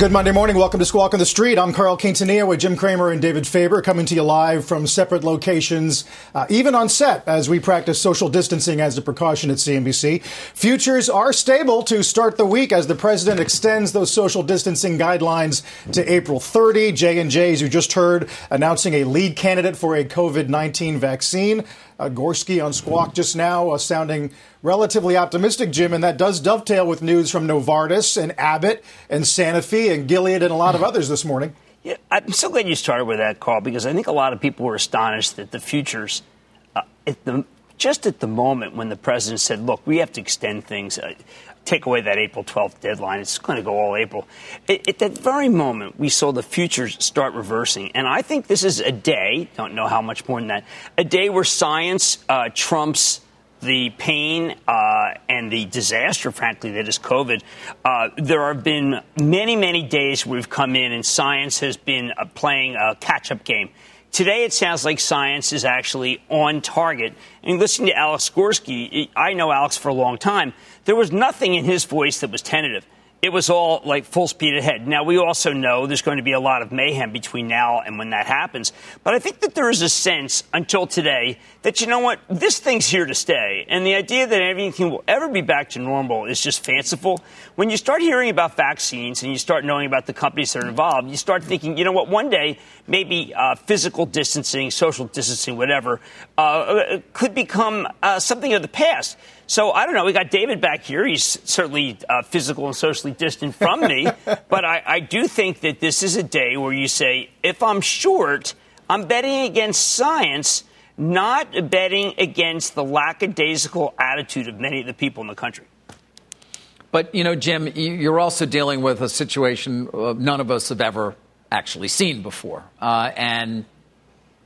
Good Monday morning. Welcome to Squawk on the Street. I'm Carl Quintanilla with Jim Cramer and David Faber coming to you live from separate locations, uh, even on set as we practice social distancing as a precaution at CNBC. Futures are stable to start the week as the president extends those social distancing guidelines to April 30. J&J, as you just heard, announcing a lead candidate for a COVID-19 vaccine. Uh, Gorsky on Squawk just now, uh, sounding relatively optimistic, Jim, and that does dovetail with news from Novartis and Abbott and Sanofi and Gilead and a lot of others this morning. Yeah, I'm so glad you started with that, Carl, because I think a lot of people were astonished that the futures, uh, at the, just at the moment when the president said, look, we have to extend things, uh, take away that April 12th deadline. It's going to go all April. It, at that very moment, we saw the futures start reversing. And I think this is a day, don't know how much more than that, a day where science uh, trumps the pain uh, and the disaster, frankly, that is COVID. Uh, there have been many, many days we've come in and science has been uh, playing a catch up game. Today, it sounds like science is actually on target. And listening to Alex Gorsky, I know Alex for a long time. There was nothing in his voice that was tentative it was all like full speed ahead. Now, we also know there's going to be a lot of mayhem between now and when that happens. But I think that there is a sense until today that, you know what, this thing's here to stay. And the idea that everything will ever be back to normal is just fanciful. When you start hearing about vaccines and you start knowing about the companies that are involved, you start thinking, you know what, one day maybe uh, physical distancing, social distancing, whatever, uh, could become uh, something of the past. So I don't know. We got David back here. He's certainly uh, physical and socially distant from me, but I, I do think that this is a day where you say, if I'm short, I'm betting against science, not betting against the lackadaisical attitude of many of the people in the country. But, you know, Jim, you're also dealing with a situation uh, none of us have ever actually seen before. Uh, and,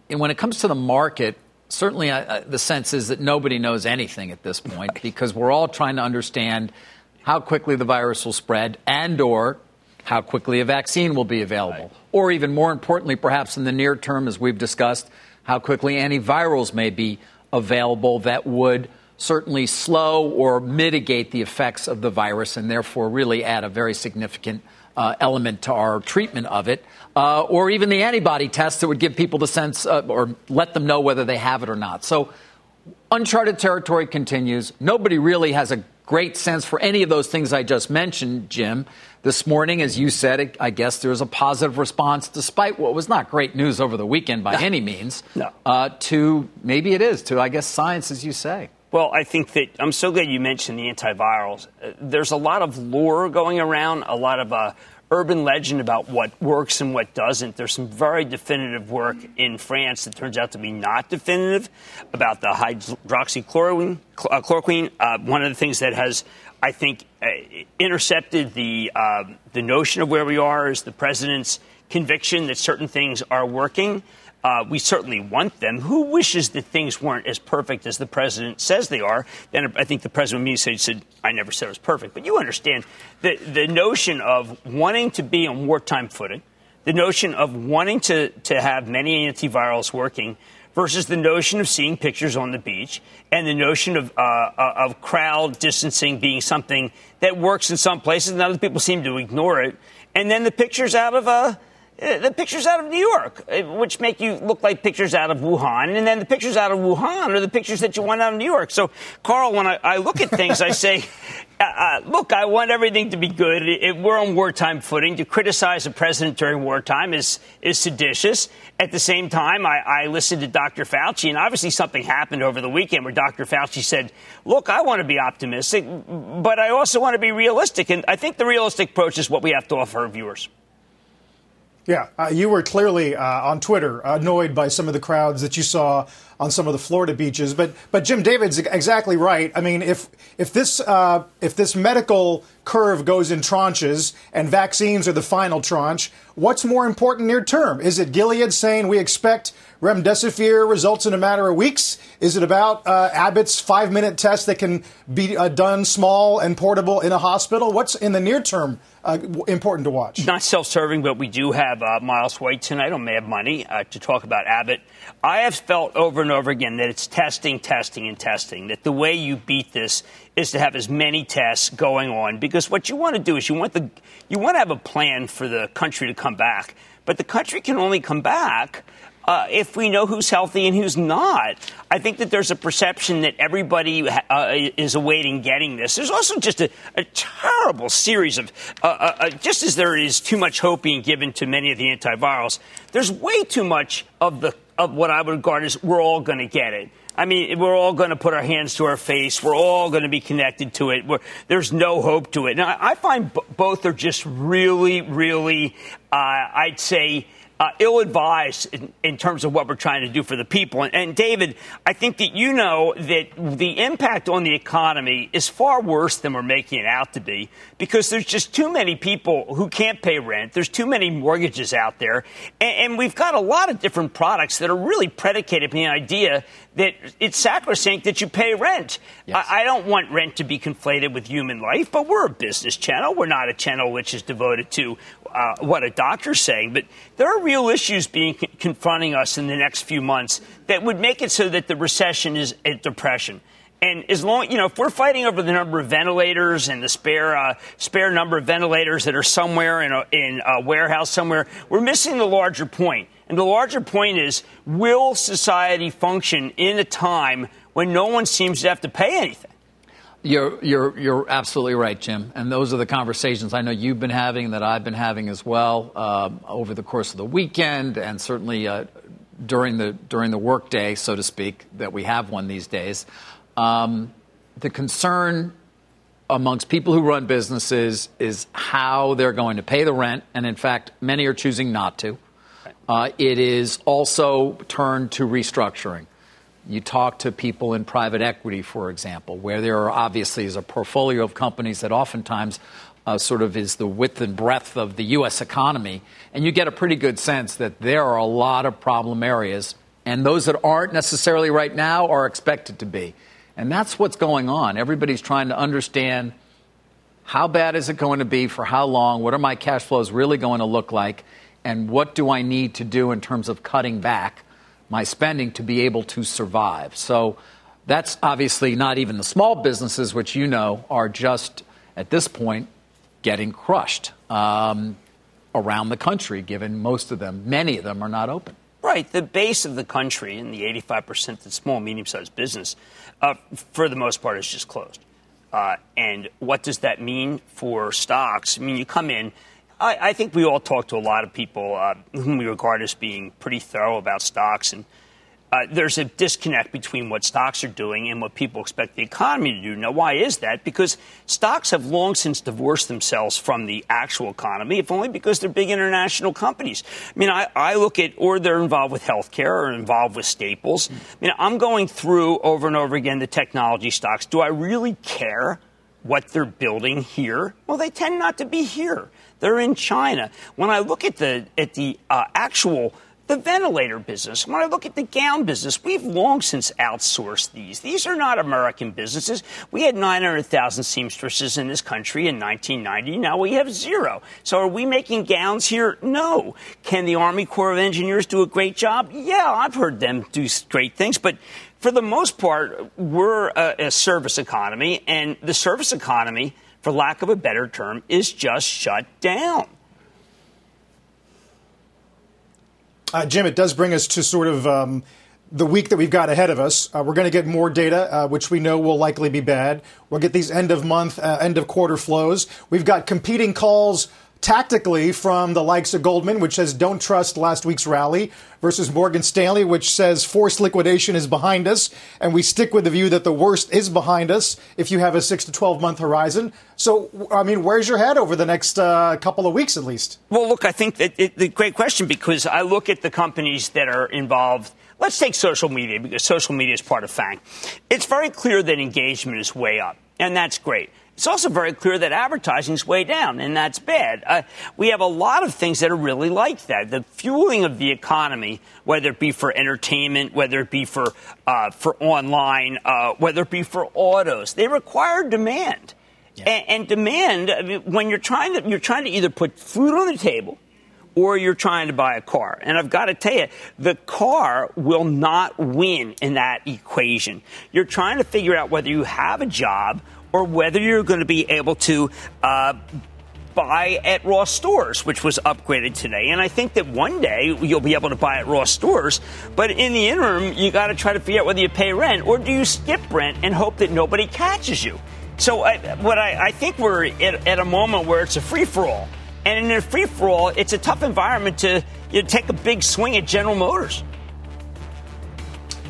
and when it comes to the market, certainly uh, the sense is that nobody knows anything at this point because we're all trying to understand how quickly the virus will spread and or how quickly a vaccine will be available. Right. Or even more importantly, perhaps in the near term, as we've discussed, how quickly antivirals may be available that would certainly slow or mitigate the effects of the virus and therefore really add a very significant uh, element to our treatment of it, uh, or even the antibody tests that would give people the sense uh, or let them know whether they have it or not. So, uncharted territory continues. Nobody really has a great sense for any of those things I just mentioned, Jim. This morning, as you said, I guess there was a positive response, despite what was not great news over the weekend by any means, no. Uh, to maybe it is, to, I guess, science, as you say. Well, I think that I'm so glad you mentioned the antivirals. Uh, there's a lot of lore going around, a lot of uh, urban legend about what works and what doesn't. There's some very definitive work in France that turns out to be not definitive about the hydroxychloroquine. Uh, chloroquine, uh, one of the things that has, I think, uh, intercepted the uh, the notion of where we are is the president's conviction that certain things are working. Uh, we certainly want them. Who wishes that things weren't as perfect as the president says they are? Then I think the president immediately said, I never said it was perfect. But you understand the, the notion of wanting to be on wartime footing, the notion of wanting to, to have many antivirals working versus the notion of seeing pictures on the beach and the notion of, uh, uh of crowd distancing being something that works in some places and other people seem to ignore it. And then the pictures out of, a. uh, the pictures out of New York, uh, which make you look like pictures out of Wuhan, and then the pictures out of Wuhan are the pictures that you want out of New York. So, Carl, when I, I look at things, I say, uh, uh, look, I want everything to be good. It, we're on wartime footing. To criticize a president during wartime is is seditious. At the same time, I, I listened to Dr. Fauci, and obviously something happened over the weekend where Dr. Fauci said, "Look, I want to be optimistic, but I also want to be realistic." And I think the realistic approach is what we have to offer our viewers. Yeah, uh, you were clearly uh, on Twitter annoyed by some of the crowds that you saw on some of the Florida beaches. But but Jim David's exactly right. I mean, if if this uh, if this medical curve goes in tranches and vaccines are the final tranche, what's more important near term? Is it Gilead saying we expect remdesivir results in a matter of weeks? Is it about uh, Abbott's five minute test that can be uh, done small and portable in a hospital? What's in the near term uh, important to watch? Not self serving, but we do have uh, Miles White tonight on Mad Money uh, to talk about Abbott. I have felt over and over again that it's testing, testing, and testing, that the way you beat this is to have as many tests going on because what you want to do is you want the you want to have a plan for the country to come back but the country can only come back uh, if we know who's healthy and who's not. I think that there's a perception that everybody uh, is awaiting getting this. There's also just a, a terrible series of, uh, uh, uh, just as there is too much hope being given to many of the antivirals, there's way too much of the of what I would regard as we're all going to get it. I mean, we're all going to put our hands to our face. We're all going to be connected to it. We're, there's no hope to it. Now, I find b- both are just really, really, uh, I'd say, uh, ill advised in, in, terms of what we're trying to do for the people. And, and, David, I think that you know that the impact on the economy is far worse than we're making it out to be because there's just too many people who can't pay rent. There's too many mortgages out there. And, and we've got a lot of different products that are really predicated on the idea that it's sacrosanct that you pay rent. Yes. I, I, don't want rent to be conflated with human life, but we're a business channel. We're not a channel which is devoted to uh, what a doctor's saying. But there are real issues being confronting us in the next few months that would make it so that the recession is a depression. And as long, you know, if we're fighting over the number of ventilators and the spare uh, spare number of ventilators that are somewhere in a, in a warehouse somewhere, we're missing the larger point. And the larger point is, will society function in a time when no one seems to have to pay anything? You're, you're, you're absolutely right, Jim. And those are the conversations I know you've been having, that I've been having as well uh, over the course of the weekend and certainly uh, during, the, during the workday, so to speak, that we have one these days. Um, the concern amongst people who run businesses is how they're going to pay the rent. And in fact, many are choosing not to. Uh, it is also turned to restructuring. You talk to people in private equity, for example, where there are obviously is a portfolio of companies that oftentimes uh, sort of is the width and breadth of the U.S. economy, and you get a pretty good sense that there are a lot of problem areas, and those that aren't necessarily right now are expected to be. And that's what's going on. Everybody's trying to understand how bad is it going to be, for how long, what are my cash flows really going to look like, and what do I need to do in terms of cutting back my spending to be able to survive. So that's obviously not even the small businesses, which you know are just at this point getting crushed um, around the country, given most of them, many of them are not open. Right. The base of the country and the 85% that's small, medium sized business, uh, for the most part, is just closed. Uh, and what does that mean for stocks? I mean, you come in I, I, think we all talk to a lot of people uh, whom we regard as being pretty thorough about stocks, and uh, there's a disconnect between what stocks are doing and what people expect the economy to do. Now, why is that? Because stocks have long since divorced themselves from the actual economy, if only because they're big international companies. I mean, I, I look at, or they're involved with healthcare or involved with staples. I mean, I'm going through over and over again the technology stocks. Do I really care? what they're building here, well, they tend not to be here. They're in China. When I look at the at the uh, actual the ventilator business, when I look at the gown business, we've long since outsourced these. These are not American businesses. We had 900,000 seamstresses in this country in 1990. Now we have zero. So are we making gowns here? No. Can the Army Corps of Engineers do a great job? Yeah, I've heard them do great things, but for the most part, we're a, a service economy, and the service economy, for lack of a better term, is just shut down. Uh, Jim, it does bring us to sort of um, the week that we've got ahead of us. Uh, we're going to get more data, uh, which we know will likely be bad. We'll get these end of month, uh, end of quarter flows. We've got competing calls tactically from the likes of Goldman, which says don't trust last week's rally, versus Morgan Stanley, which says forced liquidation is behind us, and we stick with the view that the worst is behind us if you have a six to 12 month horizon. So, I mean, where's your head over the next uh, couple of weeks at least? Well, look, I think that it's a great question because I look at the companies that are involved. Let's take social media because social media is part of FANG. It's very clear that engagement is way up, and that's great. It's also very clear that advertising is way down, and that's bad. Uh, we have a lot of things that are really like that. The fueling of the economy, whether it be for entertainment, whether it be for uh, for online, uh, whether it be for autos, they require demand. Yeah. And, and, demand I mean, when you're trying to you're trying to either put food on the table or you're trying to buy a car. And I've got to tell you, the car will not win in that equation. You're trying to figure out whether you have a job or whether you're going to be able to uh, buy at Ross stores, which was upgraded today. And I think that one day you'll be able to buy at Ross stores. But in the interim, you got to try to figure out whether you pay rent or do you skip rent and hope that nobody catches you. So I, what I, I, think we're at, at, a moment where it's a free for all. And in a free for all, it's a tough environment to you know, take a big swing at General Motors.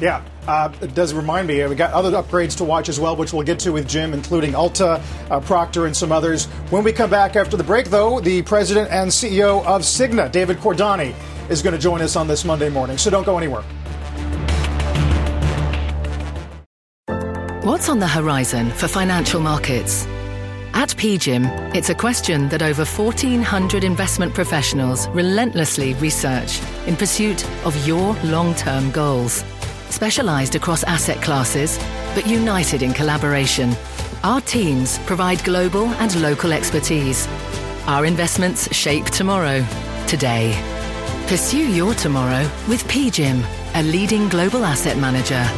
Yeah, uh, it does remind me. We got other upgrades to watch as well, which we'll get to with Jim, including Ulta, uh, Procter, and some others. When we come back after the break, though, the president and CEO of Cigna, David Cordani, is going to join us on this Monday morning. So don't go anywhere. What's on the horizon for financial markets? At PGIM, it's a question that over 1,400 investment professionals relentlessly research in pursuit of your long term goals. Specialised across asset classes, but united in collaboration, our teams provide global and local expertise. Our investments shape tomorrow, today. Pursue your tomorrow with PGIM, a leading global asset manager.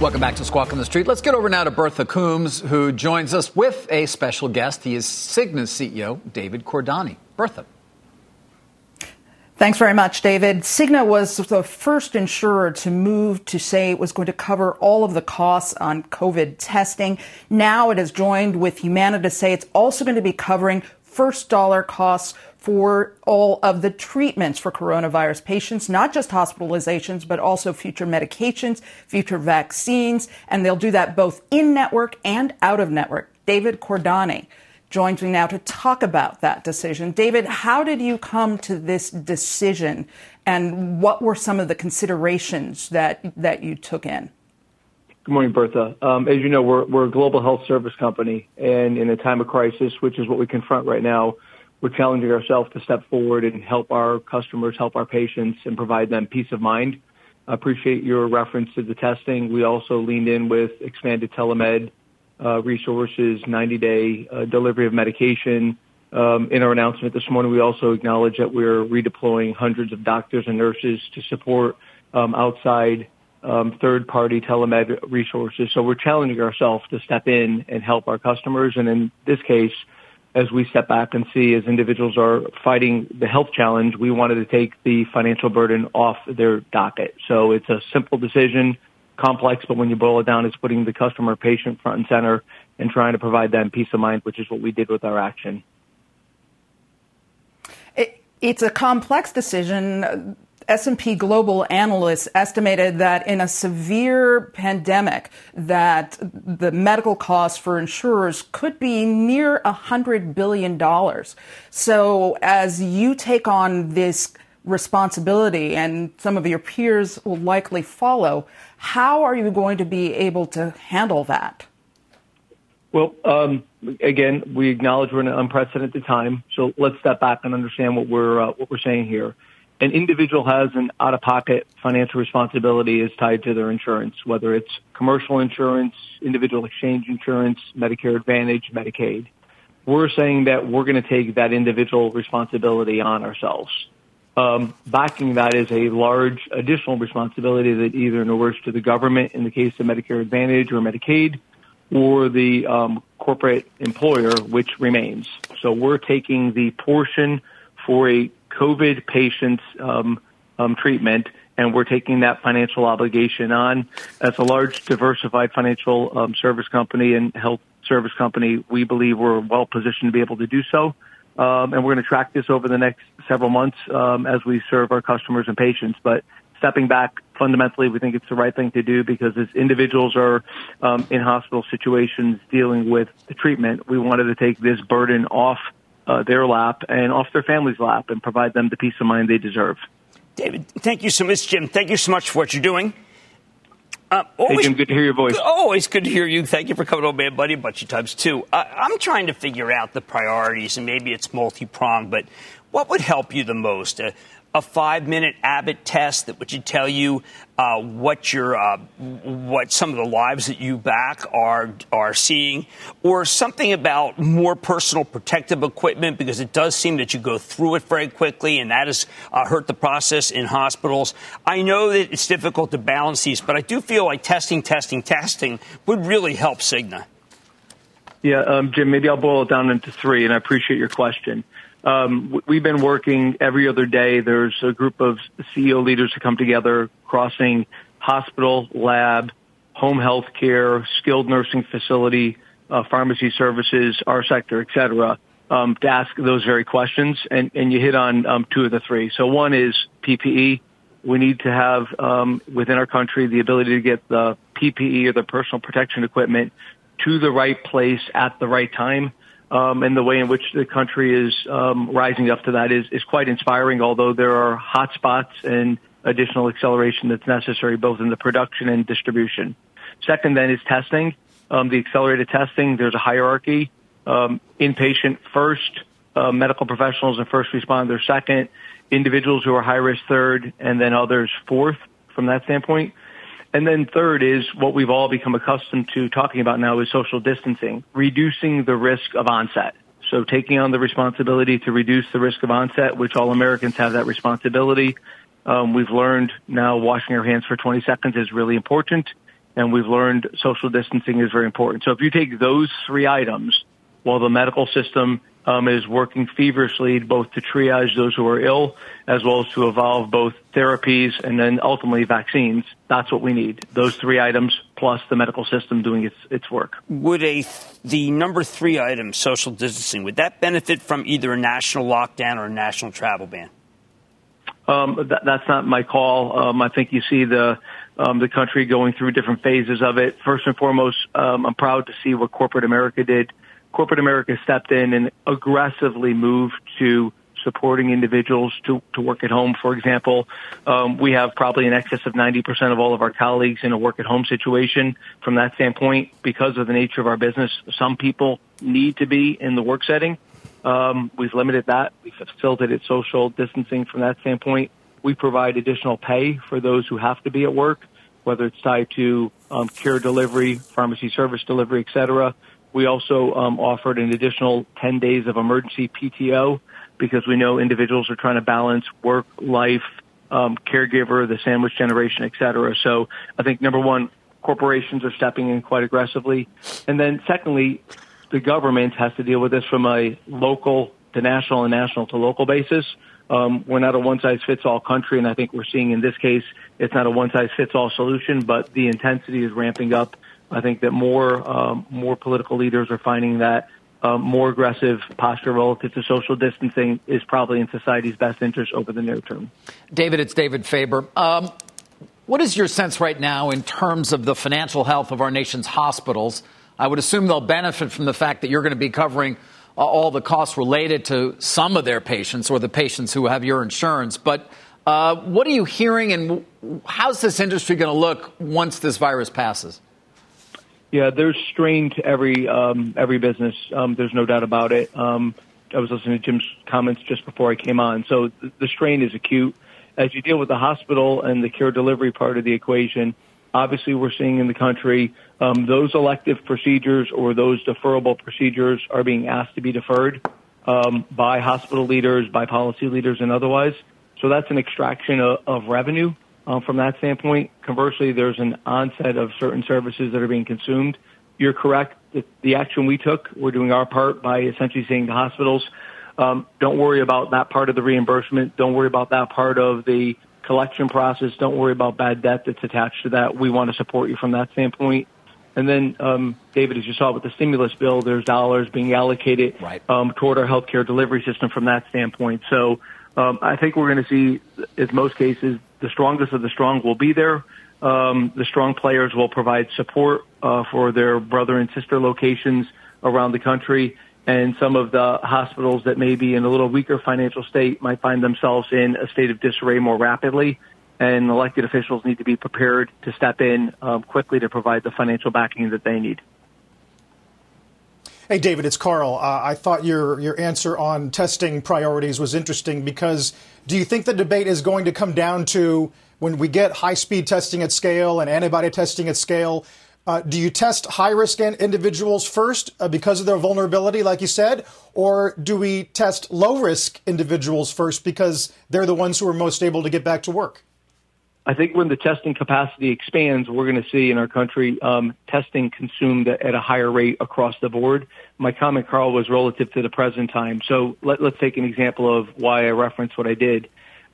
Welcome back to Squawk on the Street. Let's get over now to Bertha Coombs, who joins us with a special guest. He is Cigna's CEO, David Cordani. Bertha. Thanks very much, David. Cigna was the first insurer to move to say it was going to cover all of the costs on COVID testing. Now it has joined with Humana to say it's also going to be covering first dollar costs for all of the treatments for coronavirus patients, not just hospitalizations, but also future medications, future vaccines, and they'll do that both in network and out of network. David Cordani joins me now to talk about that decision. David, how did you come to this decision and what were some of the considerations that, that you took in? Good morning, Bertha. Um, as you know, we're, we're a global health service company, and in a time of crisis, which is what we confront right now, we're challenging ourselves to step forward and help our customers, help our patients, and provide them peace of mind. I appreciate your reference to the testing. We also leaned in with expanded telemed uh, resources, 90-day uh, delivery of medication. Um, in our announcement this morning, we also acknowledge that we're redeploying hundreds of doctors and nurses to support um, outside um, third-party telemed resources. So we're challenging ourselves to step in and help our customers. And in this case, as we step back and see as individuals are fighting the health challenge, we wanted to take the financial burden off their docket. So it's a simple decision complex, but when you boil it down, it's putting the customer patient front and center and trying to provide them peace of mind, which is what we did with our action. It, it's a complex decision. S&P Global analysts estimated that in a severe pandemic that the medical costs for insurers could be near $100 billion. So as you take on this responsibility and some of your peers will likely follow, how are you going to be able to handle that? Well, um, again, we acknowledge we're in an unprecedented time, so let's step back and understand what we're uh, what we're saying here. An individual has an out-of-pocket financial responsibility is tied to their insurance, whether it's commercial insurance, individual exchange insurance, Medicare Advantage, Medicaid. We're saying that we're going to take that individual responsibility on ourselves um, backing that is a large additional responsibility that either inures to the government in the case of Medicare Advantage or Medicaid, or the um, corporate employer, which remains. So we're taking the portion for a COVID patient's um, um, treatment, and we're taking that financial obligation on. As a large, diversified financial um, service company and health service company, we believe we're well positioned to be able to do so. Um, and we're going to track this over the next several months um, as we serve our customers and patients. But stepping back, fundamentally, we think it's the right thing to do because as individuals are um, in hospital situations dealing with the treatment, we wanted to take this burden off uh, their lap and off their family's lap and provide them the peace of mind they deserve. David, thank you so much, Jim. Thank you so much for what you're doing. Uh, always, hey, Jim, good to hear your voice. Always good to hear you. Thank you for coming on, man, buddy, a bunch of times, too. Uh, I'm trying to figure out the priorities, and maybe it's multi pronged, but what would help you the most? Uh, a five minute Abbott test that would tell you uh, what your uh, what some of the lives that you back are are seeing, or something about more personal protective equipment because it does seem that you go through it very quickly and that has uh, hurt the process in hospitals. I know that it's difficult to balance these, but I do feel like testing, testing, testing would really help Cigna. Yeah, um, Jim, maybe I'll boil it down into three, and I appreciate your question. Um, we've been working every other day. There's a group of CEO leaders who come together, crossing hospital, lab, home health care, skilled nursing facility, uh, pharmacy services, our sector, et cetera, um, to ask those very questions. And, and you hit on um, two of the three. So one is PPE. We need to have um, within our country the ability to get the PPE or the personal protection equipment to the right place at the right time um, and the way in which the country is um, rising up to that is, is quite inspiring, although there are hot spots and additional acceleration that's necessary both in the production and distribution. Second then is testing. Um, the accelerated testing, there's a hierarchy. Um, inpatient first, uh, medical professionals and first responders second, individuals who are high risk third, and then others fourth from that standpoint. And then third is what we've all become accustomed to talking about now is social distancing, reducing the risk of onset. So taking on the responsibility to reduce the risk of onset, which all Americans have that responsibility. Um, we've learned now washing our hands for 20 seconds is really important. And we've learned social distancing is very important. So if you take those three items, while the medical system um, is working feverishly both to triage those who are ill as well as to evolve both therapies and then ultimately vaccines. That's what we need. Those three items plus the medical system doing its, its work. Would a the number three item, social distancing, would that benefit from either a national lockdown or a national travel ban? Um, that, that's not my call. Um, I think you see the um, the country going through different phases of it. First and foremost, um, I'm proud to see what corporate America did corporate America stepped in and aggressively moved to supporting individuals to, to work at home. For example, um, we have probably in excess of 90% of all of our colleagues in a work at home situation. From that standpoint, because of the nature of our business, some people need to be in the work setting. Um, we've limited that. We've facilitated social distancing from that standpoint. We provide additional pay for those who have to be at work, whether it's tied to um, care delivery, pharmacy service delivery, et cetera. We also um, offered an additional 10 days of emergency PTO because we know individuals are trying to balance work, life, um, caregiver, the sandwich generation, et cetera. So I think number one, corporations are stepping in quite aggressively. And then secondly, the government has to deal with this from a local to national and national to local basis. Um, we're not a one size fits all country, and I think we're seeing in this case it's not a one size fits all solution, but the intensity is ramping up I think that more um, more political leaders are finding that uh, more aggressive posture relative to social distancing is probably in society's best interest over the near term. David, it's David Faber. Um, what is your sense right now in terms of the financial health of our nation's hospitals? I would assume they'll benefit from the fact that you're going to be covering uh, all the costs related to some of their patients or the patients who have your insurance. But uh, what are you hearing, and how's this industry going to look once this virus passes? Yeah, there's strain to every um, every business. Um, there's no doubt about it. Um, I was listening to Jim's comments just before I came on. So th- the strain is acute. As you deal with the hospital and the care delivery part of the equation, obviously we're seeing in the country um, those elective procedures or those deferrable procedures are being asked to be deferred um, by hospital leaders, by policy leaders, and otherwise. So that's an extraction of, of revenue um, from that standpoint. Conversely, there's an onset of certain services that are being consumed. You're correct. The, the action we took, we're doing our part by essentially saying to hospitals, um, don't worry about that part of the reimbursement. Don't worry about that part of the collection process. Don't worry about bad debt that's attached to that. We want to support you from that standpoint. And then, um, David, as you saw with the stimulus bill, there's dollars being allocated right. um, toward our healthcare delivery system from that standpoint. So um, I think we're going to see, in most cases, the strongest of the strong will be there. Um, the strong players will provide support uh, for their brother and sister locations around the country. And some of the hospitals that may be in a little weaker financial state might find themselves in a state of disarray more rapidly. And elected officials need to be prepared to step in um, quickly to provide the financial backing that they need. Hey, David, it's Carl. Uh, I thought your, your answer on testing priorities was interesting because do you think the debate is going to come down to when we get high speed testing at scale and antibody testing at scale? Uh, do you test high risk individuals first uh, because of their vulnerability, like you said, or do we test low risk individuals first because they're the ones who are most able to get back to work? I think when the testing capacity expands, we're going to see in our country um, testing consumed at a higher rate across the board. My comment, Carl, was relative to the present time. So let, us take an example of why I referenced what I did.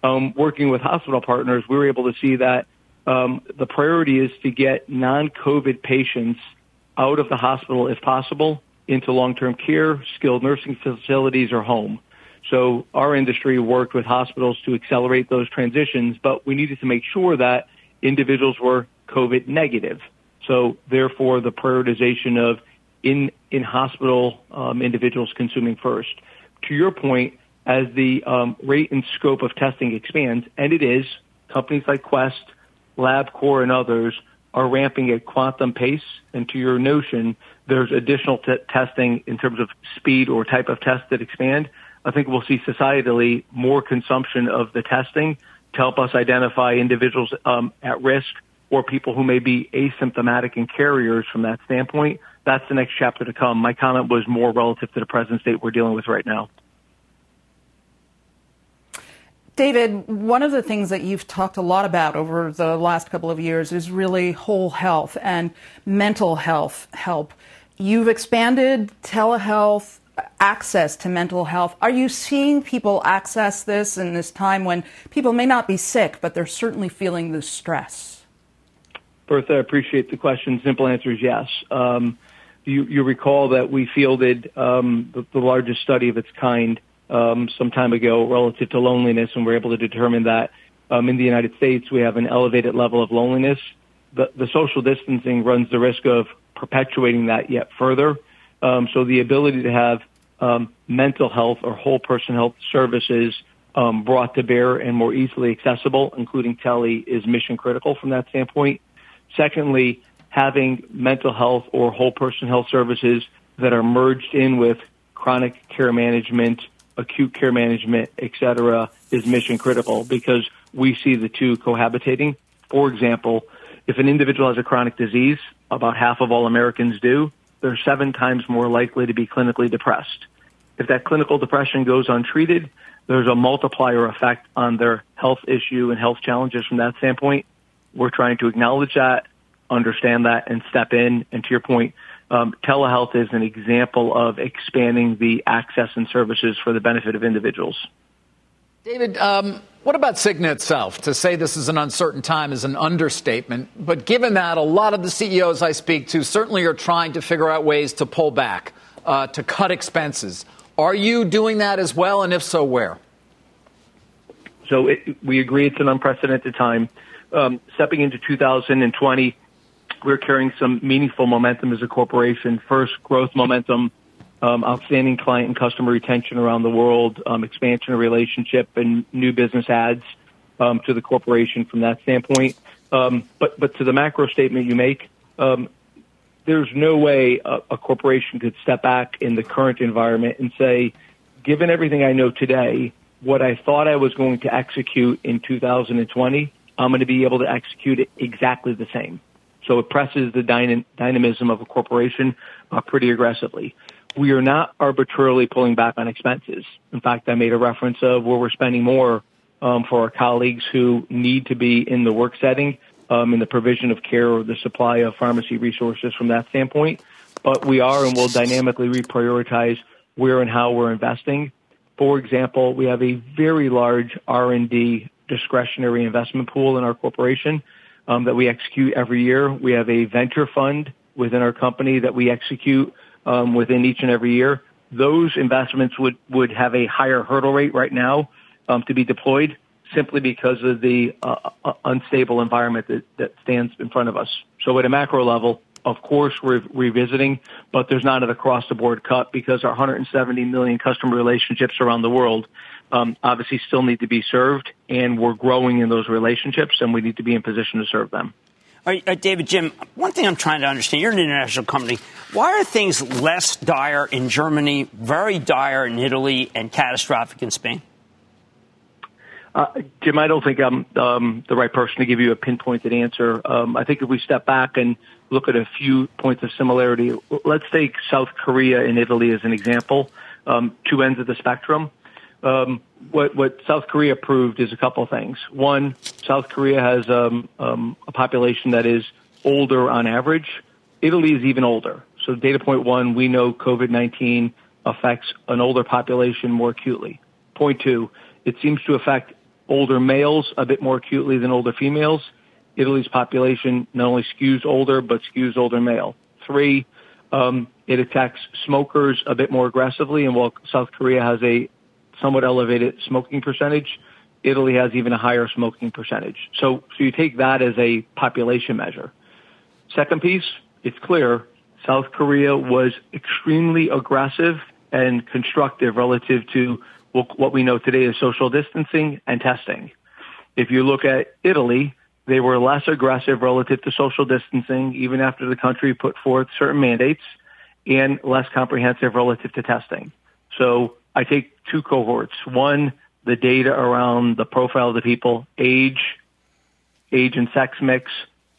Um, working with hospital partners, we were able to see that um, the priority is to get non-COVID patients out of the hospital if possible into long-term care, skilled nursing facilities, or home. So our industry worked with hospitals to accelerate those transitions, but we needed to make sure that individuals were COVID negative. So therefore, the prioritization of in in hospital um, individuals consuming first. To your point, as the um, rate and scope of testing expands, and it is, companies like Quest LabCorp and others are ramping at quantum pace. And to your notion, there's additional t- testing in terms of speed or type of test that expand. I think we'll see societally more consumption of the testing to help us identify individuals um, at risk or people who may be asymptomatic and carriers from that standpoint. That's the next chapter to come. My comment was more relative to the present state we're dealing with right now. David, one of the things that you've talked a lot about over the last couple of years is really whole health and mental health help. You've expanded telehealth access to mental health. Are you seeing people access this in this time when people may not be sick, but they're certainly feeling the stress? Bertha, I appreciate the question. Simple answer is yes. Um, you, you, recall that we fielded um, the, the largest study of its kind um, some time ago relative to loneliness, and we're able to determine that um, in the United States we have an elevated level of loneliness. The, the social distancing runs the risk of perpetuating that yet further. Um, so the ability to have um, mental health or whole person health services um, brought to bear and more easily accessible, including tele, is mission critical from that standpoint. Secondly, having mental health or whole person health services that are merged in with chronic care management acute care management, et cetera, is mission critical because we see the two cohabitating. For example, if an individual has a chronic disease, about half of all Americans do, they're seven times more likely to be clinically depressed. If that clinical depression goes untreated, there's a multiplier effect on their health issue and health challenges from that standpoint. We're trying to acknowledge that, understand that, and step in. And to your point, um, telehealth is an example of expanding the access and services for the benefit of individuals. David, um, what about Cigna itself? To say this is an uncertain time is an understatement. But given that, a lot of the CEOs I speak to certainly are trying to figure out ways to pull back, uh, to cut expenses. Are you doing that as well? And if so, where? So it, we agree it's an unprecedented time. Um, stepping into 2020, we're carrying some meaningful momentum as a corporation. First, growth momentum, um, outstanding client and customer retention around the world, um, expansion of relationship, and new business adds um, to the corporation from that standpoint. Um, but but to the macro statement you make, um, there's no way a, a corporation could step back in the current environment and say, given everything I know today, what I thought I was going to execute in 2020, I'm going to be able to execute it exactly the same. So it presses the dyna- dynamism of a corporation uh, pretty aggressively. We are not arbitrarily pulling back on expenses. In fact, I made a reference of where we're spending more um, for our colleagues who need to be in the work setting, um, in the provision of care or the supply of pharmacy resources from that standpoint. But we are and will dynamically reprioritize where and how we're investing. For example, we have a very large R&D discretionary investment pool in our corporation um, that we execute every year. We have a venture fund within our company that we execute um, within each and every year. Those investments would, would have a higher hurdle rate right now um, to be deployed simply because of the uh, uh, unstable environment that, that stands in front of us. So at a macro level, of course, we're revisiting, but there's not an across the board cut because our 170 million customer relationships around the world um, obviously still need to be served, and we're growing in those relationships, and we need to be in position to serve them. Right, uh, David, Jim, one thing I'm trying to understand you're an international company. Why are things less dire in Germany, very dire in Italy, and catastrophic in Spain? Uh, Jim, I don't think I'm um, the right person to give you a pinpointed answer. Um, I think if we step back and look at a few points of similarity, let's take South Korea and Italy as an example, um, two ends of the spectrum. Um, what, what South Korea proved is a couple things. One, South Korea has um, um, a population that is older on average. Italy is even older. So data point one, we know COVID-19 affects an older population more acutely. Point two, it seems to affect older males a bit more acutely than older females. Italy's population not only skews older, but skews older male. Three, um, it attacks smokers a bit more aggressively, and while South Korea has a somewhat elevated smoking percentage, Italy has even a higher smoking percentage. So, so you take that as a population measure. Second piece, it's clear South Korea was extremely aggressive and constructive relative to what we know today is social distancing and testing. If you look at Italy, they were less aggressive relative to social distancing, even after the country put forth certain mandates, and less comprehensive relative to testing. So I take two cohorts. One, the data around the profile of the people, age, age and sex mix,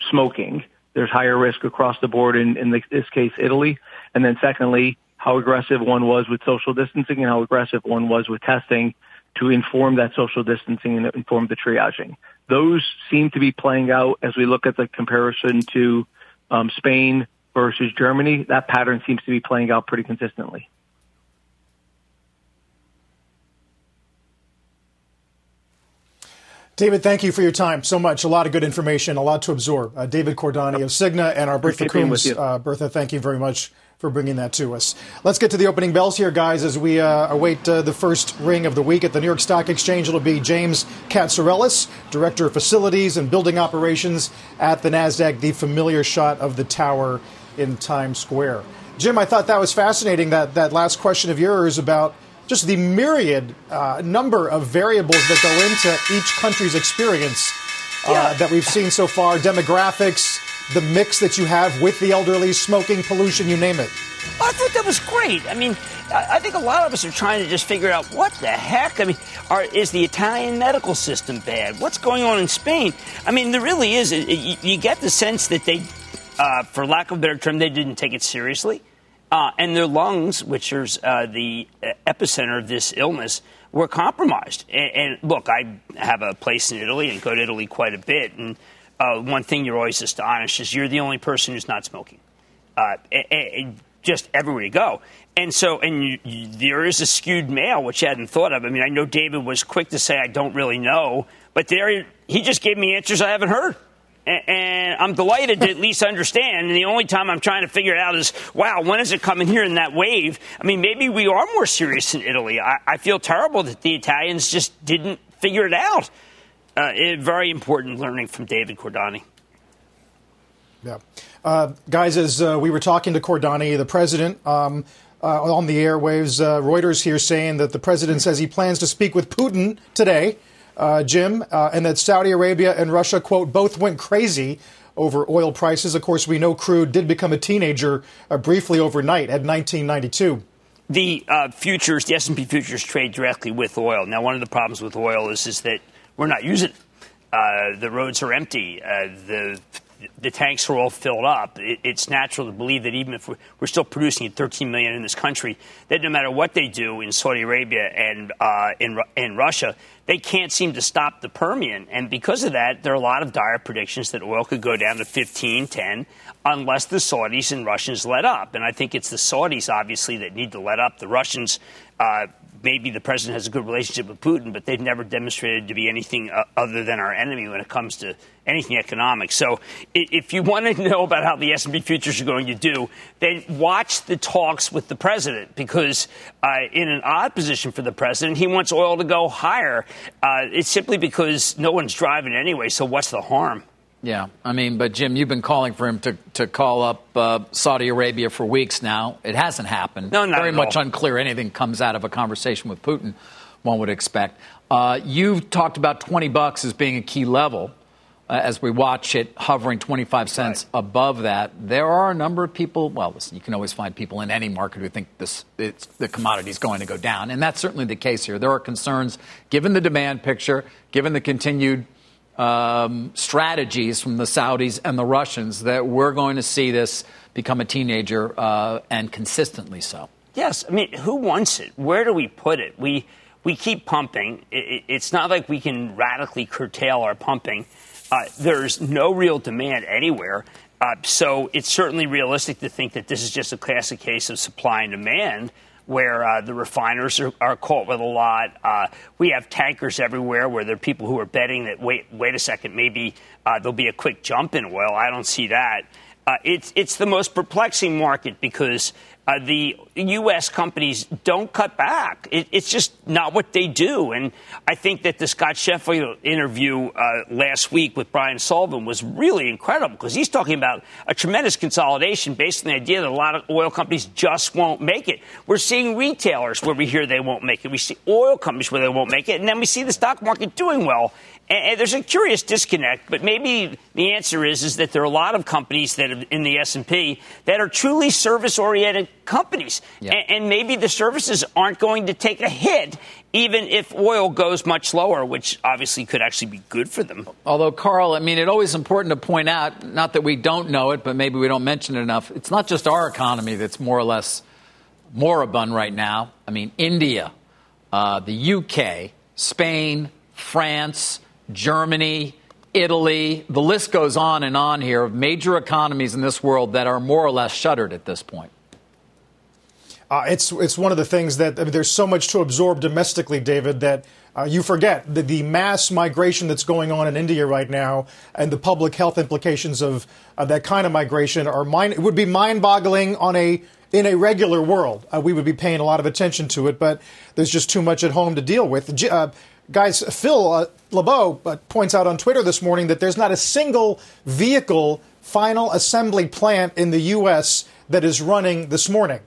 smoking. There's higher risk across the board in, in this case, Italy. And then secondly, how aggressive one was with social distancing and how aggressive one was with testing to inform that social distancing and inform the triaging. Those seem to be playing out as we look at the comparison to um, Spain versus Germany. That pattern seems to be playing out pretty consistently. David, thank you for your time so much. A lot of good information, a lot to absorb. Uh, David Cordani of Cigna and our Bertha Coombs. Uh, Bertha, thank you very much for bringing that to us. Let's get to the opening bells here, guys, as we uh, await uh, the first ring of the week at the New York Stock Exchange. It'll be James Katsorelis, Director of Facilities and Building Operations at the NASDAQ, the familiar shot of the tower in Times Square. Jim, I thought that was fascinating, that, that last question of yours about just the myriad uh, number of variables that go into each country's experience uh, yeah. that we've seen so far demographics, the mix that you have with the elderly, smoking, pollution, you name it. I thought that was great. I mean, I think a lot of us are trying to just figure out what the heck. I mean, are, is the Italian medical system bad? What's going on in Spain? I mean, there really is. You, you get the sense that they, uh, for lack of a better term, they didn't take it seriously. Uh, and their lungs, which is uh, the epicenter of this illness, were compromised. And, and, look, I have a place in Italy and go to Italy quite a bit. And uh, one thing you're always astonished is you're the only person who's not smoking, uh, and, and just everywhere you go. And so, and you, you, there is a skewed male, which I hadn't thought of. I mean, I know David was quick to say I don't really know, but there he just gave me answers I haven't heard. And, I'm delighted to at least understand. And the only time I'm trying to figure it out is, wow, when is it coming here in that wave? I mean, maybe we are more serious in Italy. I, I feel terrible that the Italians just didn't figure it out uh, very important learning from David Cordani. Yeah. Uh, guys, as uh, we were talking to Cordani, the president, um, uh, on the airwaves, uh, Reuters here saying that the president says he plans to speak with Putin today, uh, Jim, and that Saudi Arabia and Russia, quote, both went crazy over oil prices. Of course, we know crude did become a teenager briefly overnight at 1992 the uh, futures, the S&P futures trade directly with oil. Now, one of the problems with oil is is that we're not using it. Uh, the roads are empty. Uh, the the tanks are all filled up. It, it's natural to believe that even if we're, we're, still producing 13 million in this country, that no matter what they do in Saudi Arabia and uh, in, in Russia, they can't seem to stop the Permian. And because of that, there are a lot of dire predictions that oil could go down to 15, 10, unless the Saudis and Russians let up. And I think it's the Saudis, obviously, that need to let up. The Russians uh, maybe the president has a good relationship with Putin, but they've never demonstrated to be anything uh, other than our enemy when it comes to anything economic. So if you want to know about how the S&P futures are going to do, then watch the talks with the president because uh, in an odd position for the president, he wants oil to go higher. Uh, it's simply because no one's driving anyway. So what's the harm? Yeah, I mean, but Jim, you've been calling for him to, to call up uh, Saudi Arabia for weeks now. It hasn't happened. No, not Very much all. unclear anything comes out of a conversation with Putin, one would expect. Uh, you've talked about 20 bucks as being a key level. Uh, as we watch it hovering 25 cents right. above that, there are a number of people. Well, listen, you can always find people in any market who think this the commodity is going to go down, and that's certainly the case here. There are concerns, given the demand picture, given the continued um, strategies from the Saudis and the Russians that we're going to see this become a teenager uh, and consistently so. Yes, I mean, who wants it? Where do we put it? We we keep pumping. It, it's not like we can radically curtail our pumping. Uh, there's no real demand anywhere. Uh, so it's certainly realistic to think that this is just a classic case of supply and demand where uh, the refiners are, are, caught with a lot. Uh, we have tankers everywhere where there are people who are betting that wait, wait a second, maybe uh, there'll be a quick jump in oil. I don't see that. Uh, it's it's the most perplexing market because uh, the U.S. companies don't cut back. It, it's just not what they do. And I think that the Scott Sheffield interview uh, last week with Brian Sullivan was really incredible because he's talking about a tremendous consolidation based on the idea that a lot of oil companies just won't make it. We're seeing retailers where we hear they won't make it. We see oil companies where they won't make it. And then we see the stock market doing well. And there's a curious disconnect, but maybe the answer is is that there are a lot of companies that are in the S&P that are truly service-oriented companies, yep. and, and maybe the services aren't going to take a hit even if oil goes much lower, which obviously could actually be good for them. Although, Carl, I mean, it's always important to point out, not that we don't know it, but maybe we don't mention it enough. It's not just our economy that's more or less moribund right now. I mean, India, uh, the UK, Spain, France, Germany, Italy, the list goes on and on here of major economies in this world that are more or less shuttered at this point. Uh, it's it's one of the things that I mean, there's so much to absorb domestically, David, that uh, you forget the, the mass migration that's going on in India right now and the public health implications of uh, that kind of migration are mind, would be mind-boggling on a in a regular world. Uh, we would be paying a lot of attention to it, but there's just too much at home to deal with. Uh, guys, Phil uh, LeBeau uh, points out on Twitter this morning that there's not a single vehicle final assembly plant in the U.S. that is running this morning.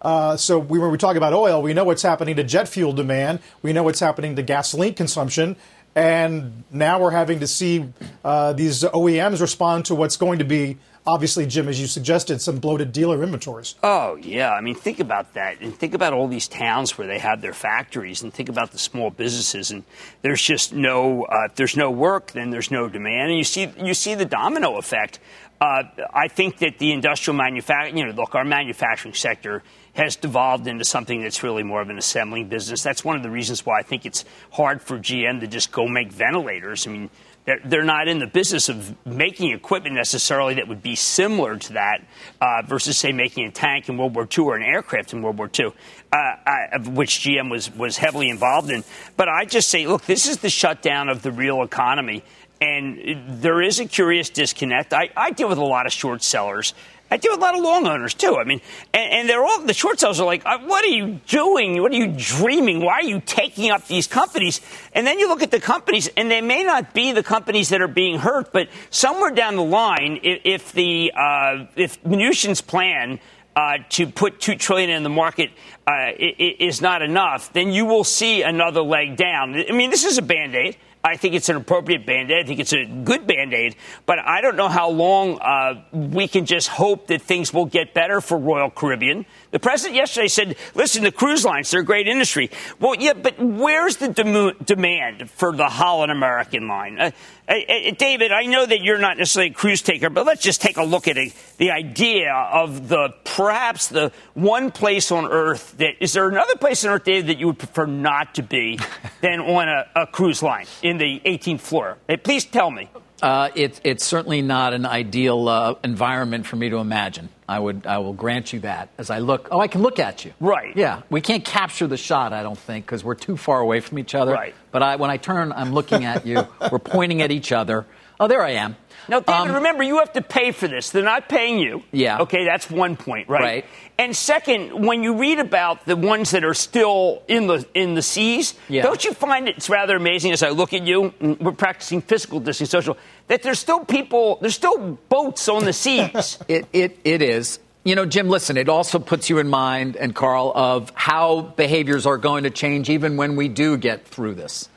Uh, so we, when we talk about oil, we know what's happening to jet fuel demand. We know what's happening to gasoline consumption. And now we're having to see uh, these OEMs respond to what's going to be obviously, Jim, as you suggested, some bloated dealer inventories. Oh, yeah. I mean, think about that. And think about all these towns where they have their factories and think about the small businesses. And there's just no, uh, if there's no work, then there's no demand. And you see, you see the domino effect. Uh, I think that the industrial manufacturing, you know, look, our manufacturing sector has devolved into something that's really more of an assembling business. That's one of the reasons why I think it's hard for GM to just go make ventilators. I mean, they're, they're not in the business of making equipment necessarily that would be similar to that uh, versus, say, making a tank in World War II or an aircraft in World War II, uh, uh, which GM was, was heavily involved in. But I just say, look, this is the shutdown of the real economy. And there is a curious disconnect. I, I deal with a lot of short sellers I with a lot of long owners too. I mean, and, and they're all the short sellers are like, uh, "What are you doing? What are you dreaming? Why are you taking up these companies?" And then you look at the companies, and they may not be the companies that are being hurt, but somewhere down the line, if, if the uh, if Mnuchin's plan uh, to put two trillion in the market uh, is not enough, then you will see another leg down. I mean, this is a band aid. I think it's an appropriate band aid. I think it's a good band aid. But I don't know how long uh, we can just hope that things will get better for Royal Caribbean. The president yesterday said, listen, the cruise lines, they're a great industry. Well, yeah, but where's the dem- demand for the Holland American line? Uh, uh, uh, David, I know that you're not necessarily a cruise taker, but let's just take a look at. The idea of the perhaps the one place on Earth that is there another place on Earth, David, that you would prefer not to be than on a, a cruise line in the 18th floor? Hey, please tell me. Uh, it, it's certainly not an ideal uh, environment for me to imagine. I would, I will grant you that. As I look, oh, I can look at you. Right. Yeah. We can't capture the shot, I don't think, because we're too far away from each other. Right. But I, when I turn, I'm looking at you. we're pointing at each other. Oh, there I am. Now, David, Um, remember, you have to pay for this. They're not paying you. Yeah. Okay, that's one point, right? Right. And second, when you read about the ones that are still in the in the seas, Yeah. don't you find it's rather amazing as I look at you, and we're practicing physical distancing, social, that there's still people, there's still boats on the seas. It, it, it is. You know, Jim, listen, it also puts you in mind, and Carl, of how behaviors are going to change even when we do get through this.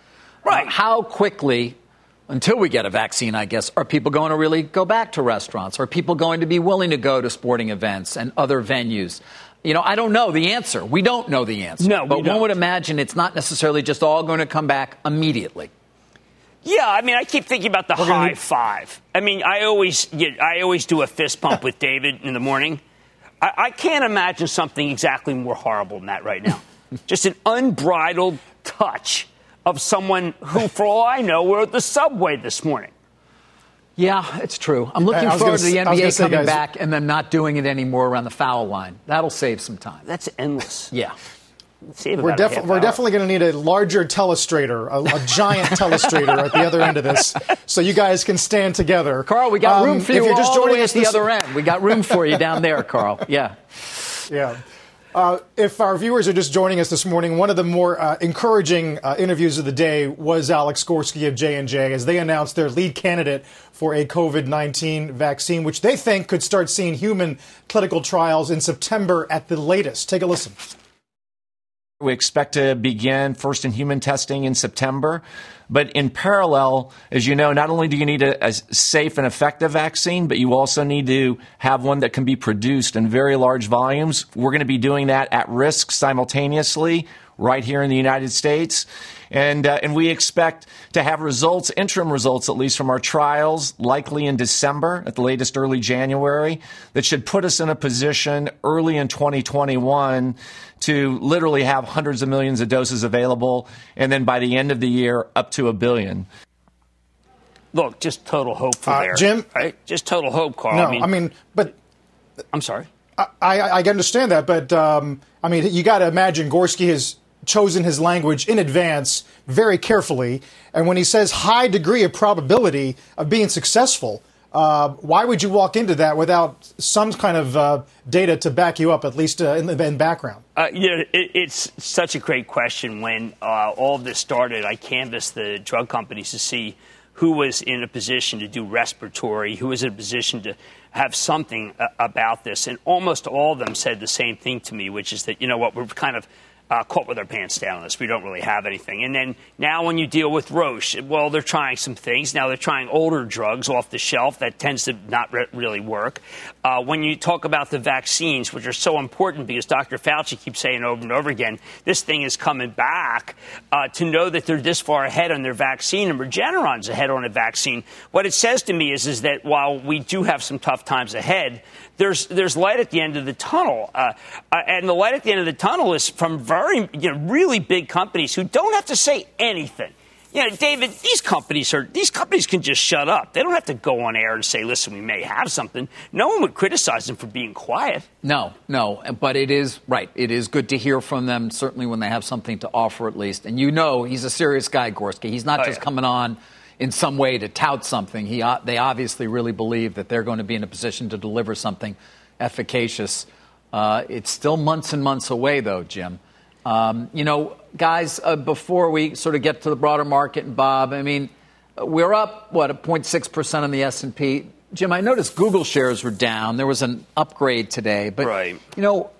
Right. Uh, how quickly, until we get a vaccine, I guess, are people going to really go back to restaurants? Are people going to be willing to go to sporting events and other venues? You know, I don't know the answer. We don't know the answer. No, but one would imagine it's not necessarily just all going to come back immediately. Yeah, I mean, I keep thinking about the gonna high need- five. I mean, I always I always do a fist pump with David in the morning. I, I can't imagine something exactly more horrible than that right now. Just an unbridled touch of someone who, for all I know, were at the subway this morning. Yeah, it's true. I'm looking forward gonna to the s- I was gonna NBA coming guys- back and then not doing it anymore around the foul line. That'll save some time. That's endless. Yeah. Save We're, about defi- we're definitely going to need a larger telestrator, a, a giant telestrator at the other end of this, so you guys can stand together. Carl, we got Um, room for you if you you're just all the joining way us at the this- other end. We got room for you down there, Carl. Yeah. Yeah. Uh, if our viewers are just joining us this morning, one of the more uh, encouraging uh, interviews of the day was Alex Gorsky of J and J as they announced their lead candidate for a COVID-19 vaccine, which they think could start seeing human clinical trials in September at the latest. Take a listen. We expect to begin first in human testing in September. But in parallel, as you know, not only do you need a, a safe and effective vaccine, but you also need to have one that can be produced in very large volumes. We're going to be doing that at risk simultaneously right here in the United States. And, uh, and we expect to have results, interim results at least from our trials, likely in December, at the latest early January, that should put us in a position early in 2021 to literally have hundreds of millions of doses available, and then by the end of the year, up to a billion. Look, just total hope for Uh, there. Jim? Right? Just total hope, Carl. No, I mean, but I'm sorry. I, I I understand that, but um, I mean, you got to imagine Gorsky has chosen his language in advance very carefully, and when he says high degree of probability of being successful, uh, why would you walk into that without some kind of uh, data to back you up, at least uh, in the in background? Uh, you it, it's such a great question. When uh, all of this started, I canvassed the drug companies to see who was in a position to do respiratory, who was in a position to have something uh, about this, and almost all of them said the same thing to me, which is that you know what we're kind of uh, caught with our pants down on this. We don't really have anything. And then now when you deal with Roche, well, they're trying some things. Now they're trying older drugs off the shelf. That tends to not re- really work. Uh, when you talk about the vaccines, which are so important because Dr. Fauci keeps saying over and over again, this thing is coming back, uh, to know that they're this far ahead on their vaccine and Regeneron's ahead on a vaccine, what it says to me is, is that while we do have some tough times ahead, there's there's light at the end of the tunnel, uh, uh, and the light at the end of the tunnel is from very you know really big companies who don't have to say anything. You know, David, these companies are these companies can just shut up. They don't have to go on air and say, "Listen, we may have something." No one would criticize them for being quiet. No, no, but it is right. It is good to hear from them, certainly when they have something to offer at least. And you know he's a serious guy, Gorsky. He's not Oh, just yeah. coming on in some way to tout something. He, uh, they obviously really believe that they're going to be in a position to deliver something efficacious. Uh, it's still months and months away, though, Jim. Um, you know, guys, uh, before we sort of get to the broader market and Bob, I mean, we're up, what, a 0.6% on the S&P. Jim, I noticed Google shares were down. There was an upgrade today. But, Right. you know,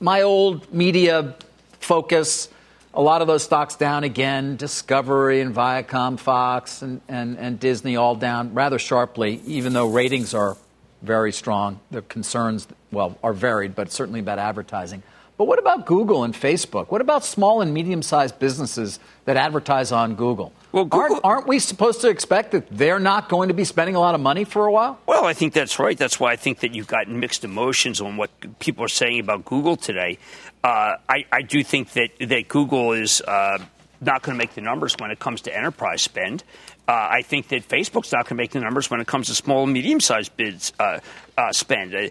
my old media focus, a lot of those stocks down again. Discovery and Viacom, Fox, and, and, and Disney all down rather sharply, even though ratings are very strong. The concerns, well, are varied, but certainly about advertising. But what about Google and Facebook? What about small and medium sized businesses that advertise on Google? Well, Google- aren't, aren't we supposed to expect that they're not going to be spending a lot of money for a while? Well, I think that's right. That's why I think that you've got mixed emotions on what people are saying about Google today. Uh, I, I do think that, that Google is uh, not going to make the numbers when it comes to enterprise spend. Uh, I think that Facebook's not going to make the numbers when it comes to small and medium sized bids uh, uh, spend. Uh,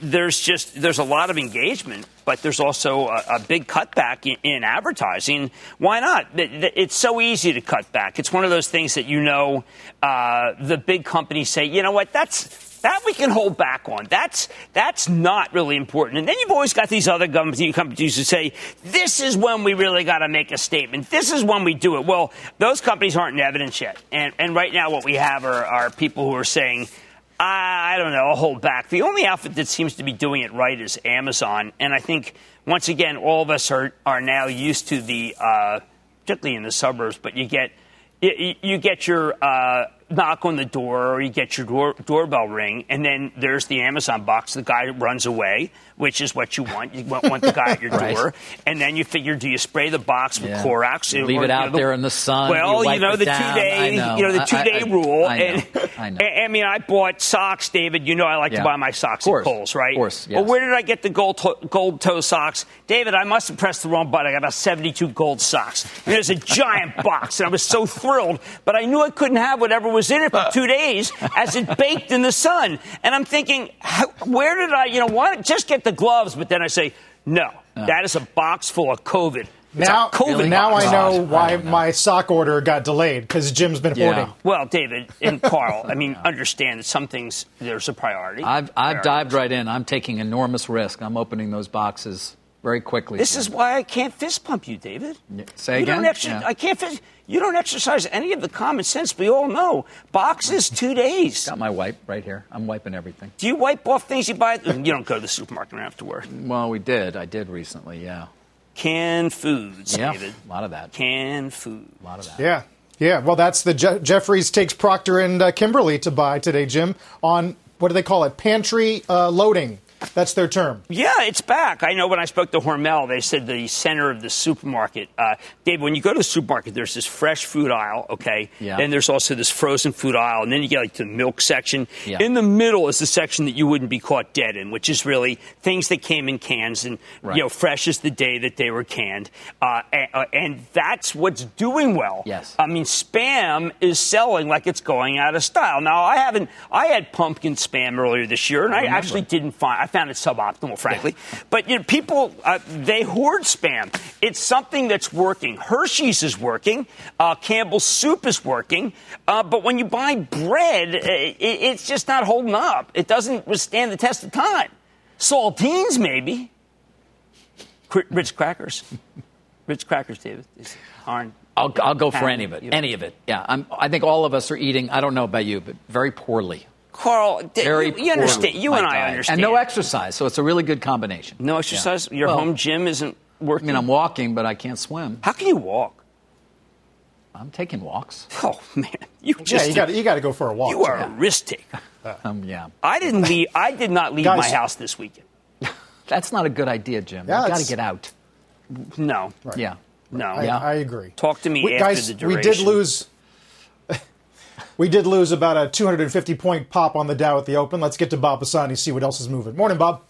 there's just there's a lot of engagement, but there's also a, a big cutback in, in, advertising. Why not? It's so easy to cut back. It's one of those things that you know uh, the big companies say, you know what, that's that we can hold back on. That's that's not really important. And then you've always got these other companies who say, "This is when we really got to make a statement. This is when we do it." Well, those companies aren't in evidence yet. And and right now, what we have are, are people who are saying. I don't know, I'll hold back. The only outfit that seems to be doing it right is Amazon. And I think, once again, all of us are, are now used to the, uh, particularly in the suburbs, but you get, you, you get your, uh, knock on the door or you get your door, doorbell ring, and then there's the Amazon box. The guy runs away, which is what you want. You want, want the guy at your right. door, and then you figure, do you spray the box with yeah. Clorox? Leave or, it out you know, there in the sun. Well, you, you know the down. two day, you know the two day rule. I, know. And, I, know. I mean, I bought socks, David. You know, I like yeah. to buy my socks at Kohl's, right? Of course. Yes. Well, where did I get the gold to- gold toe socks, David? I must have pressed the wrong button. I got about seventy two gold socks. And there's a giant box, and I was so thrilled, but I knew I couldn't have whatever was in it for uh. two days as it baked in the sun. And I'm thinking, how, where did I, you know, why just get the gloves? But then I say, no, that is a box full of COVID. It's now, COVID now box. I know why I know. my sock order got delayed because Jim's been yeah. hoarding. Well, David and Carl, I mean, understand that some things there's a priority. I've, I've dived right in. I'm taking enormous risk. I'm opening those boxes very quickly. This is why I can't fist pump you, David. Say you again. Don't extra, yeah. I can't fist. You don't exercise any of the common sense we all know. Boxes two days. Got my wipe right here. I'm wiping everything. Do you wipe off things you buy? You don't go to the supermarket afterward. Well, we did. I did recently. Yeah. Canned foods, yeah, David. A lot of that. Canned food. A lot of that. Yeah. Yeah. Well, that's the Je- Jefferies takes Procter and uh, Kimberly to buy today, Jim, on what do they call it? Pantry uh, loading. That's their term. Yeah, it's back. I know when I spoke to Hormel, they said the center of the supermarket. Uh, Dave, when you go to the supermarket, there's this fresh food aisle, okay? Yeah. Then there's also this frozen food aisle, and then you get like the milk section. Yeah. In the middle is the section that you wouldn't be caught dead in, which is really things that came in cans and, right. you know, fresh as the day that they were canned. Uh, and, uh, and, that's what's doing well. Yes. I mean, spam is selling like it's going out of style. Now, I haven't, I had pumpkin spam earlier this year, and I, I actually didn't find, I found it suboptimal, frankly. Yeah. But you know, people uh, they hoard spam. It's something that's working. Hershey's is working. Uh, Campbell's soup is working. Uh, but when you buy bread, uh, it, it's just not holding up. It doesn't withstand the test of time. Saltines, maybe. Ritz crackers. Ritz crackers, David. Aren't. I'll, I'll go for any of it. Any of it. Yeah. I'm, I think all of us are eating, I don't know about you, but very poorly. Carl, Very you, you understand. You and I understand. And no exercise, so it's a really good combination. No exercise? Yeah. Your well, home gym isn't working? I mean, I'm walking, but I can't swim. How can you walk? I'm taking walks. Oh, man. You just. Yeah, you got to go for a walk. You are yeah. a risk taker. Um, yeah. I didn't leave. I did not leave Guys, my house this weekend. That's not a good idea, Jim. Yeah, you got to get out. No. Right. Yeah. No. I, Yeah. I agree. Talk to me we, after guys, the duration. we did lose. We did lose about a 250 point pop on the Dow at the open. Let's get to Bob Pisani, see what else is moving. Morning, Bob.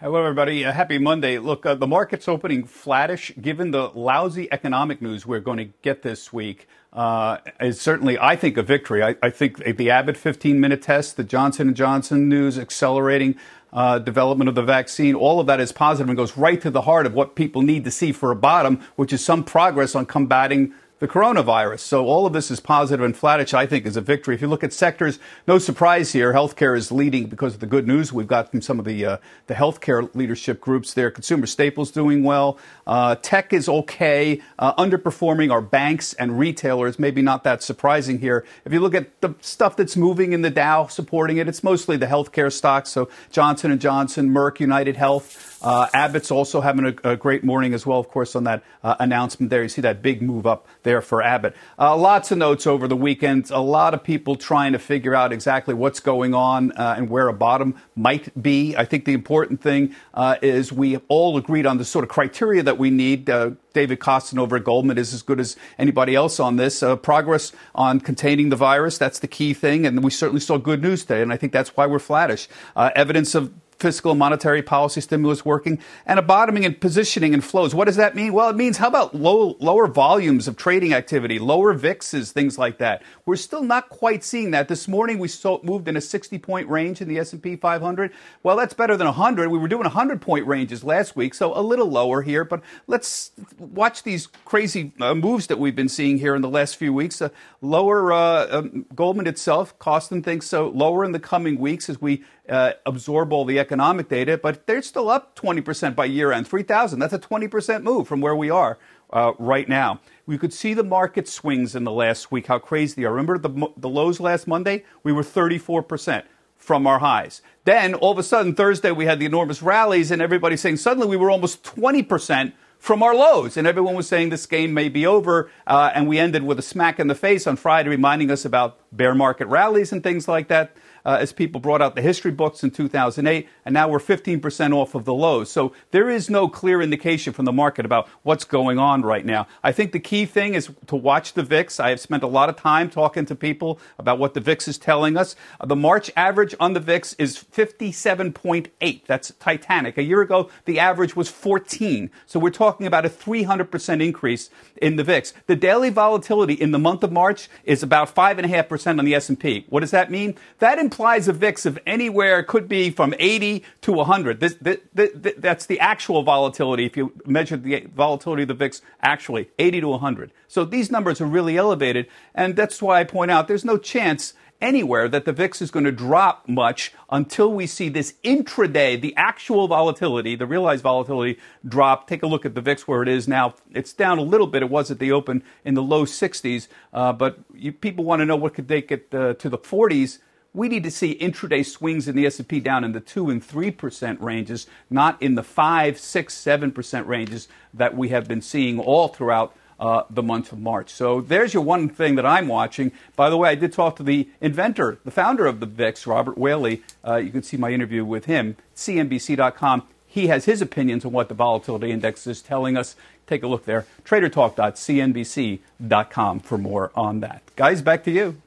Hello, everybody. Uh, happy Monday. Look, uh, the market's opening flattish given the lousy economic news we're going to get this week. Uh, is certainly, I think, a victory. I, I think the Abbott 15-minute test, the Johnson & Johnson news accelerating uh, development of the vaccine, all of that is positive and goes right to the heart of what people need to see for a bottom, which is some progress on combating the coronavirus. So all of this is positive and flattish, I think, is a victory. If you look at sectors, no surprise here. Healthcare is leading because of the good news we've got from some of the uh, the healthcare leadership groups there. Consumer staples doing well. Uh, tech is okay. Uh, underperforming are banks and retailers. Maybe not that surprising here. If you look at the stuff that's moving in the Dow, supporting it, it's mostly the healthcare stocks. So Johnson and Johnson, Merck, United Health. Uh, Abbott's also having a, a, great morning as well, of course, on that uh, announcement there. You see that big move up there for Abbott. Uh, lots of notes over the weekend. A lot of people trying to figure out exactly what's going on uh, and where a bottom might be. I think the important thing uh, is we all agreed on the sort of criteria that we need. Uh, David Kostin over at Goldman is as good as anybody else on this. progress on containing the virus, that's the key thing. And we certainly saw good news today. And I think that's why we're flattish. evidence of fiscal and monetary policy stimulus working, and a bottoming and positioning in flows. What does that mean? Well, it means how about low, lower volumes of trading activity, lower VIXs, things like that. We're still not quite seeing that. This morning we moved in a 60 point range in the S&P 500. Well, that's better than 100. We were doing 100 point ranges last week, so a little lower here. But let's watch these crazy uh, moves that we've been seeing here in the last few weeks. Uh, lower uh, um, Goldman itself, Kostin thinks so, lower in the coming weeks as we uh, absorb all the economic data, but they're still up 20% by year end, 3,000. That's a 20% move from where we are uh, right now. We could see the market swings in the last week, how crazy they are. Remember the, the lows last Monday? We were 34% from our highs. Then all of a sudden, Thursday, we had the enormous rallies, and everybody saying suddenly we were almost 20% from our lows. And everyone was saying this game may be over. Uh, and we ended with a smack in the face on Friday, reminding us about bear market rallies and things like that uh, as people brought out the history books in 2008, and now we're 15% off of the lows. So there is no clear indication from the market about what's going on right now. I think the key thing is to watch the VIX. I have spent a lot of time talking to people about what the VIX is telling us. Uh, the March average on the VIX is 57.8. That's Titanic. A year ago, the average was 14. So we're talking about a 300% increase in the VIX. The daily volatility in the month of March is about 5.5% on the S&P. What does that mean? That implies a VIX of anywhere could be from 80 to 100. This, this, this, that's the actual volatility. If you measure the volatility of the VIX, actually 80 to 100. So these numbers are really elevated, and that's why I point out there's no chance anywhere that the VIX is going to drop much until we see this intraday, the actual volatility, the realized volatility drop. Take a look at the VIX where it is now. It's down a little bit. It was at the open in the low 60s, uh, but you, people want to know what could take it uh, to the 40s we need to see intraday swings in the S&P down in the 2 and 3% ranges, not in the 5, 6, 7% ranges that we have been seeing all throughout uh, the month of March. So there's your one thing that I'm watching. By the way, I did talk to the inventor, the founder of the VIX, Robert Whaley. Uh, you can see my interview with him, CNBC.com. He has his opinions on what the volatility index is telling us. Take a look there. TraderTalk.cnbc.com for more on that. Guys, back to you.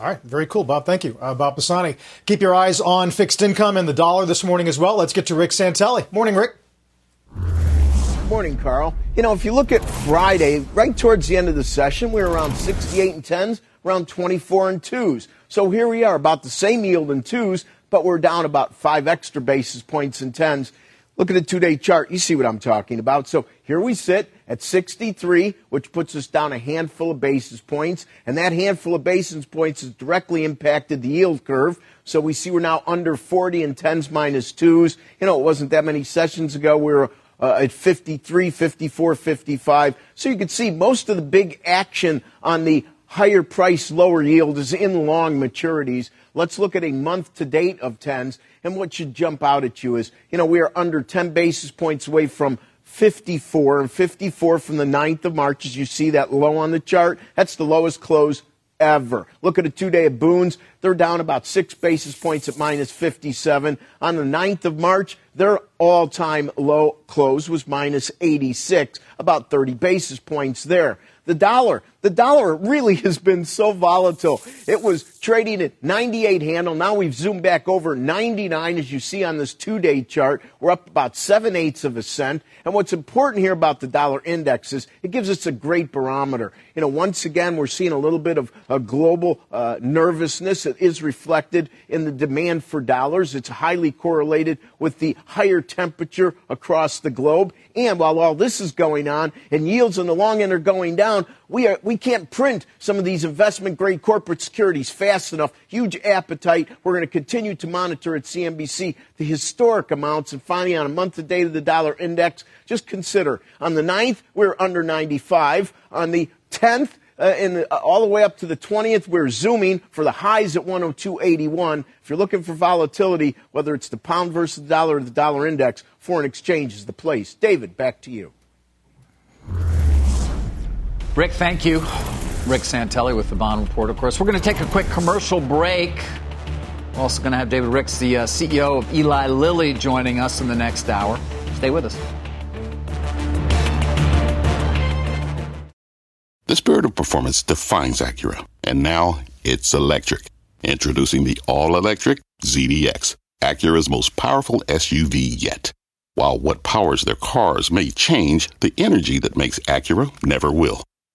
All right, very cool, Bob. Thank you, uh, Bob Pisani. Keep your eyes on fixed income and the dollar this morning as well. Let's get to Rick Santelli. Morning, Rick. Morning, Carl. You know, if you look at Friday, right towards the end of the session, we were around 68 and 10s, around 24 and 2s. So here we are, about the same yield in 2s, but we're down about five extra basis points in 10s. Look at the two day chart. You see what I'm talking about. So here we sit at 63, which puts us down a handful of basis points. And that handful of basis points has directly impacted the yield curve. So we see we're now under 40 and 10s minus 2s. You know, it wasn't that many sessions ago. We were uh, at 53, 54, 55. So you can see most of the big action on the higher price, lower yield is in long maturities. Let's look at a month to date of 10s. And what should jump out at you is, you know, we are under 10 basis points away from 54 and 54 from the 9th of March, as you see that low on the chart. That's the lowest close ever. Look at a two day of Bunds. They're down about six basis points at minus 57. On the 9th of March, their all time low close was minus 86, about 30 basis points there. The dollar, the dollar really has been so volatile. It was trading at 98 handle. Now we've zoomed back over 99, as you see on this two day chart. We're up about seven eighths of a cent. And what's important here about the dollar index is it gives us a great barometer. You know, once again, we're seeing a little bit of a global uh, nervousness that is reflected in the demand for dollars. It's highly correlated with the higher temperature across the globe. And while all this is going on and yields on the long end are going down, we, are, we can't print some of these investment grade corporate securities fast enough. Huge appetite. We're going to continue to monitor at CNBC the historic amounts. And finally, on a month to date of the dollar index, just consider on the 9th, we're under 95. On the 10th, uh, the, uh, all the way up to the 20th, we're zooming for the highs at 102.81. If you're looking for volatility, whether it's the pound versus the dollar or the dollar index, foreign exchange is the place. David, back to you. Rick, thank you. Rick Santelli with the Bond Report, of course. We're going to take a quick commercial break. We're also going to have David Ricks, the uh, CEO of Eli Lilly, joining us in the next hour. Stay with us. The spirit of performance defines Acura, and now it's electric. Introducing the all electric ZDX Acura's most powerful SUV yet. While what powers their cars may change, the energy that makes Acura never will.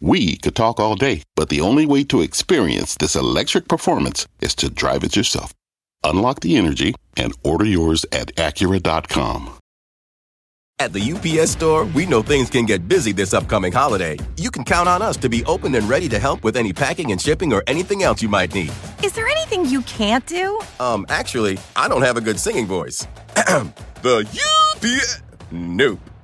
We could talk all day, but the only way to experience this electric performance is to drive it yourself. Unlock the energy and order yours at Acura.com. At the UPS store, we know things can get busy this upcoming holiday. You can count on us to be open and ready to help with any packing and shipping or anything else you might need. Is there anything you can't do? Um, actually, I don't have a good singing voice. the UPS. Nope.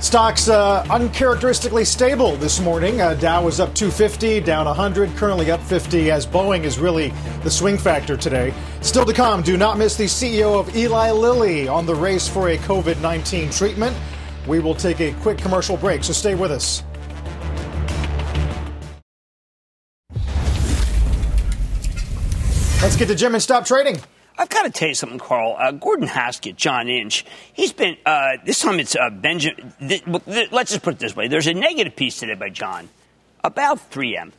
Stocks uh, uncharacteristically stable this morning. Uh, Dow was up 250, down 100, currently up 50, as Boeing is really the swing factor today. Still to come, do not miss the CEO of Eli Lilly on the race for a COVID 19 treatment. We will take a quick commercial break, so stay with us. Let's get to Jim and stop trading. I've got to tell you something, Carl. Uh, Gordon Haskett, John Inch, he's been, uh, this time it's uh, Benjamin. Th- th- let's just put it this way there's a negative piece today by John about 3M.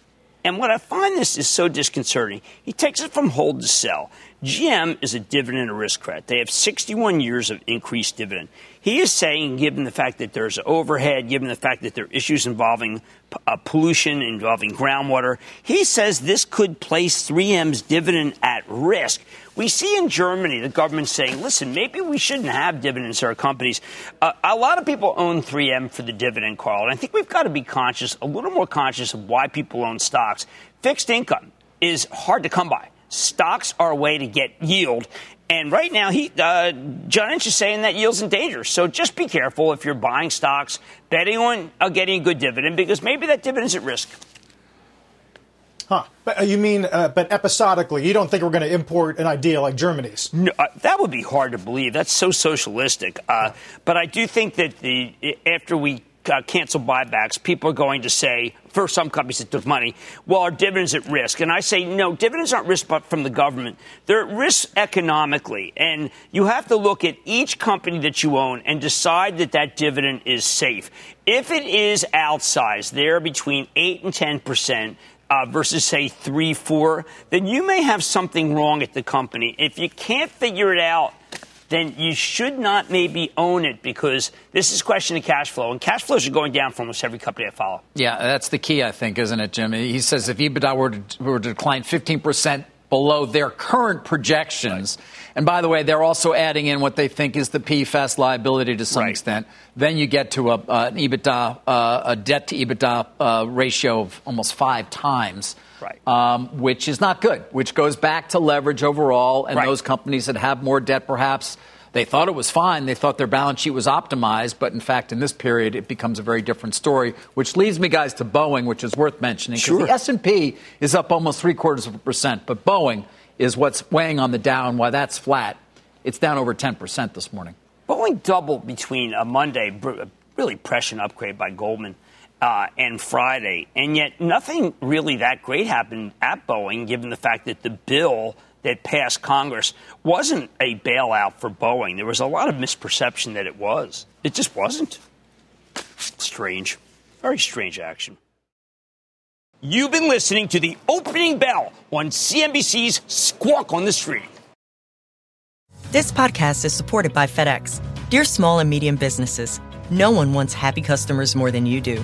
And what I find this is so disconcerting, he takes it from hold to sell. GM is a dividend aristocrat. They have 61 years of increased dividend. He is saying, given the fact that there's overhead, given the fact that there are issues involving uh, pollution, involving groundwater, he says this could place 3M's dividend at risk. We see in Germany the government saying, listen, maybe we shouldn't have dividends in our companies. Uh, a lot of people own 3M for the dividend, Carl. And I think we've got to be conscious, a little more conscious of why people own stocks. Fixed income is hard to come by. Stocks are a way to get yield. And right now, he, uh, John Inch is saying that yield's in danger. So just be careful if you're buying stocks, betting on uh, getting a good dividend, because maybe that dividend's at risk. Huh. But uh, you mean, uh, but episodically, you don't think we're going to import an idea like Germany's? No, uh, that would be hard to believe. That's so socialistic. Uh, but I do think that the after we uh, cancel buybacks, people are going to say, for some companies that took money, well, our dividends at risk. And I say, no, dividends aren't risk but from the government. They're at risk economically. And you have to look at each company that you own and decide that that dividend is safe. If it is outsized, they're between 8 and 10 percent. Uh, versus say three, four, then you may have something wrong at the company. If you can't figure it out, then you should not maybe own it because this is question of cash flow, and cash flows are going down for almost every company I follow. Yeah, that's the key, I think, isn't it, Jim? He says if EBITDA were to, were to decline 15% below their current projections, right. and by the way, they're also adding in what they think is the PFAS liability to some right. extent, then you get to a, uh, an EBITDA, uh, a debt to EBITDA uh, ratio of almost five times. Right. Um, which is not good, which goes back to leverage overall. And right. those companies that have more debt, perhaps, they thought it was fine. They thought their balance sheet was optimized. But in fact, in this period, it becomes a very different story, which leads me, guys, to Boeing, which is worth mentioning. Sure. the S&P is up almost three quarters of a percent. But Boeing is what's weighing on the down. Why that's flat, it's down over 10% this morning. Boeing doubled between a Monday, really prescient upgrade by Goldman – uh, and Friday. And yet, nothing really that great happened at Boeing, given the fact that the bill that passed Congress wasn't a bailout for Boeing. There was a lot of misperception that it was. It just wasn't. Strange. Very strange action. You've been listening to the opening bell on CNBC's Squawk on the Street. This podcast is supported by FedEx. Dear small and medium businesses, no one wants happy customers more than you do.